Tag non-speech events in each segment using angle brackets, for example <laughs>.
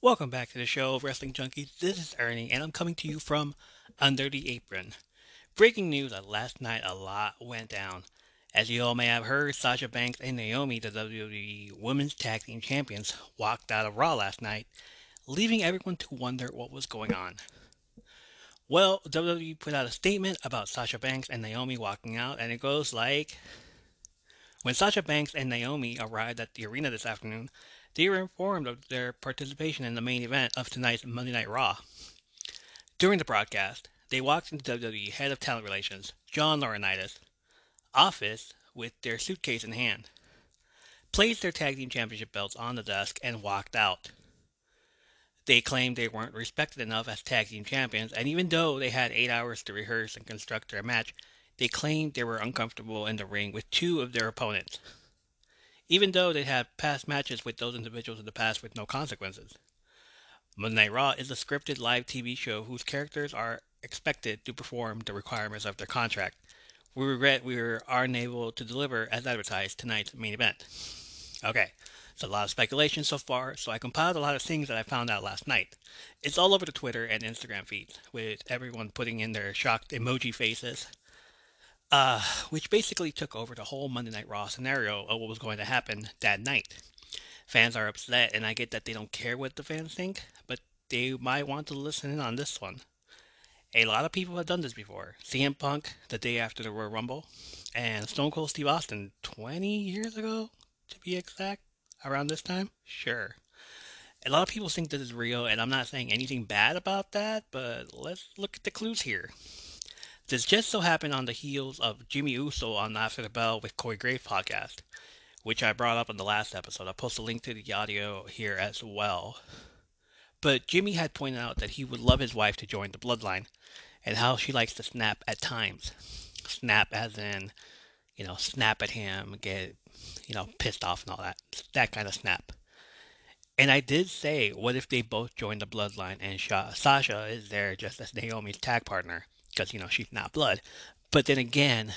Welcome back to the show, of Wrestling Junkies. This is Ernie, and I'm coming to you from Under the Apron. Breaking news that last night a lot went down. As you all may have heard, Sasha Banks and Naomi, the WWE Women's Tag Team Champions, walked out of Raw last night, leaving everyone to wonder what was going on. Well, WWE put out a statement about Sasha Banks and Naomi walking out, and it goes like When Sasha Banks and Naomi arrived at the arena this afternoon, they were informed of their participation in the main event of tonight's Monday Night Raw. During the broadcast, they walked into WWE Head of Talent Relations, John Laurinaitis' office with their suitcase in hand, placed their tag team championship belts on the desk, and walked out. They claimed they weren't respected enough as tag team champions, and even though they had eight hours to rehearse and construct their match, they claimed they were uncomfortable in the ring with two of their opponents even though they had past matches with those individuals in the past with no consequences. Monday Raw is a scripted live TV show whose characters are expected to perform the requirements of their contract. We regret we are unable to deliver as advertised tonight's main event. Okay, it's a lot of speculation so far, so I compiled a lot of things that I found out last night. It's all over the Twitter and Instagram feeds, with everyone putting in their shocked emoji faces uh, which basically took over the whole Monday Night Raw scenario of what was going to happen that night. Fans are upset, and I get that they don't care what the fans think, but they might want to listen in on this one. A lot of people have done this before. CM Punk the day after the Royal Rumble, and Stone Cold Steve Austin 20 years ago, to be exact, around this time? Sure. A lot of people think this is real, and I'm not saying anything bad about that, but let's look at the clues here. This just so happened on the heels of Jimmy Uso on After the Bell with Corey Graves podcast, which I brought up in the last episode. I'll post a link to the audio here as well. But Jimmy had pointed out that he would love his wife to join the bloodline and how she likes to snap at times. Snap as in, you know, snap at him, get, you know, pissed off and all that. That kind of snap. And I did say, what if they both join the bloodline and Sasha is there just as Naomi's tag partner? Because you know she's not blood. But then again,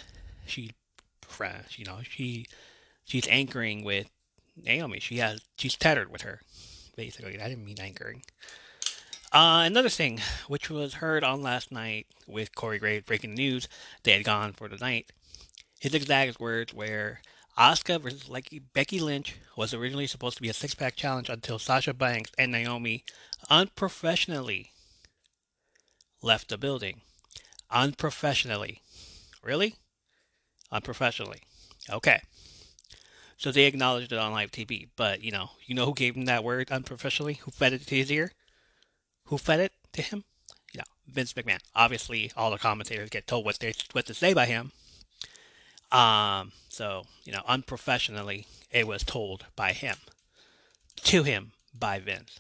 she, you know, she she's anchoring with Naomi. She has she's tethered with her, basically. I didn't mean anchoring. Uh, another thing, which was heard on last night with Corey Graves breaking the news, they had gone for the night. His exact words were "Asuka versus Becky Lynch was originally supposed to be a six pack challenge until Sasha Banks and Naomi unprofessionally left the building unprofessionally. Really? Unprofessionally. Okay. So they acknowledged it on live TV, but you know, you know who gave him that word unprofessionally? Who fed it to his ear? Who fed it to him? You know, Vince McMahon. Obviously, all the commentators get told what they what to say by him. Um, so you know, unprofessionally, it was told by him, to him by Vince.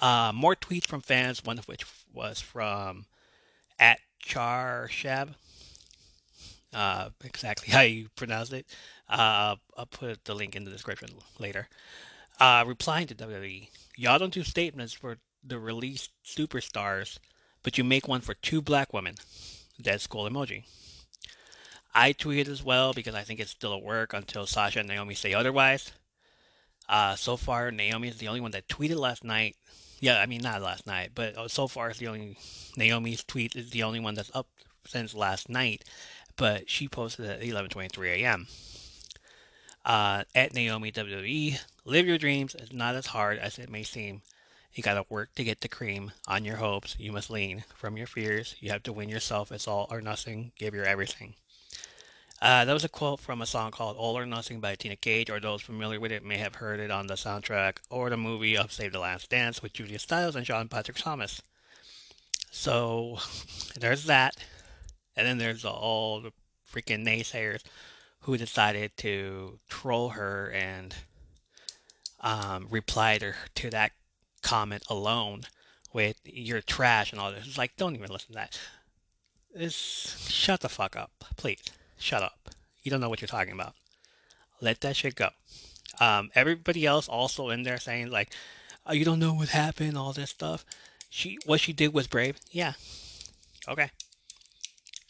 Uh, more tweets from fans, one of which was from at Charshab. Uh, exactly how you pronounce it. Uh, I'll put the link in the description later. Uh, replying to WWE, y'all don't do statements for the released superstars, but you make one for two black women. Dead skull emoji. I tweeted as well because I think it's still a work until Sasha and Naomi say otherwise. Uh, so far, Naomi is the only one that tweeted last night yeah, I mean not last night, but uh, so far it's the only Naomi's tweet is the only one that's up since last night. But she posted at 11:23 a.m. Uh, at Naomi WWE, live your dreams. It's not as hard as it may seem. You gotta work to get the cream. On your hopes, you must lean. From your fears, you have to win yourself. It's all or nothing. Give your everything. Uh, that was a quote from a song called All or Nothing by Tina Cage, or those familiar with it may have heard it on the soundtrack or the movie of Save the Last Dance with Julia Stiles and Sean Patrick Thomas. So <laughs> there's that. And then there's all the freaking naysayers who decided to troll her and um, reply to, to that comment alone with "you're trash" and all this. It's like, don't even listen to that. It's shut the fuck up, please shut up. You don't know what you're talking about. Let that shit go. Um, everybody else also in there saying like, oh, you don't know what happened, all this stuff. She what she did was brave. Yeah. Okay.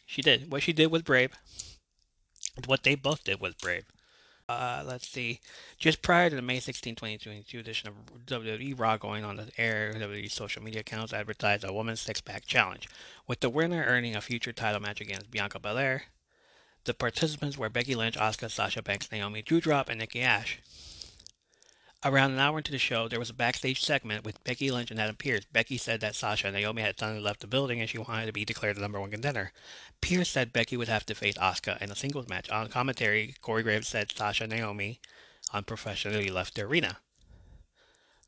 She did. What she did was brave. What they both did was brave. uh, let's see, just prior to the May 16, 2022 edition of WWE Raw going on the air, WWE social media accounts advertised a women's six pack challenge, with the winner earning a future title match against Bianca Belair. The participants were Becky Lynch, Asuka, Sasha Banks, Naomi, Doudrop, and Nikki Ash. Around an hour into the show, there was a backstage segment with Becky Lynch and Adam Pearce. Becky said that Sasha and Naomi had suddenly left the building and she wanted to be declared the number one contender. Pearce said Becky would have to face Asuka in a singles match. On commentary, Corey Graves said Sasha and Naomi unprofessionally left the arena.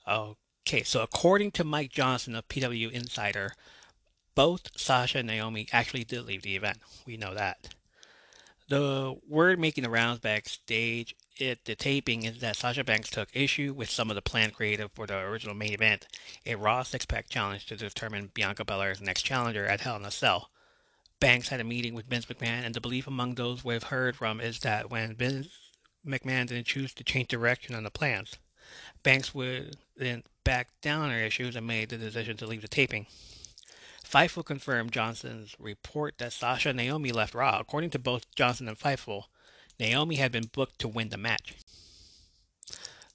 Okay, so according to Mike Johnson of PW Insider, both Sasha and Naomi actually did leave the event. We know that. The word making the rounds backstage at the taping is that Sasha Banks took issue with some of the planned creative for the original main event, a Raw six pack challenge to determine Bianca Belair's next challenger at Hell in a Cell. Banks had a meeting with Vince McMahon, and the belief among those we've heard from is that when Vince McMahon didn't choose to change direction on the plans, Banks would then back down her issues and made the decision to leave the taping. Fightful confirmed Johnson's report that Sasha and Naomi left Raw. According to both Johnson and Fightful, Naomi had been booked to win the match.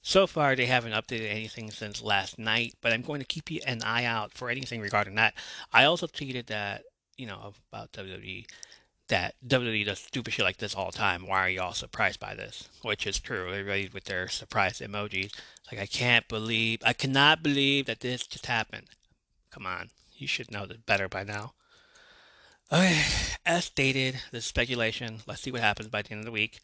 So far, they haven't updated anything since last night, but I'm going to keep an eye out for anything regarding that. I also tweeted that, you know, about WWE, that WWE does stupid shit like this all the time. Why are you all surprised by this? Which is true. Everybody with their surprise emojis. Like, I can't believe, I cannot believe that this just happened. Come on. You should know that better by now. Okay, as stated, the speculation. Let's see what happens by the end of the week.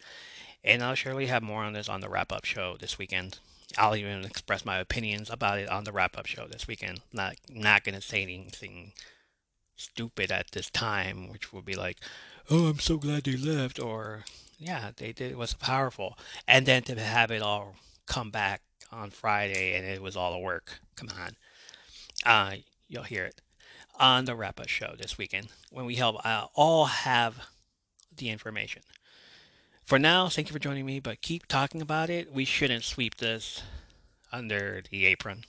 And I'll surely have more on this on the wrap up show this weekend. I'll even express my opinions about it on the wrap up show this weekend. Not not gonna say anything stupid at this time, which will be like, "Oh, I'm so glad they left," or "Yeah, they did. It was powerful," and then to have it all come back on Friday and it was all a work. Come on, uh, you'll hear it on the up show this weekend when we help uh, all have the information. For now, thank you for joining me, but keep talking about it. We shouldn't sweep this under the apron.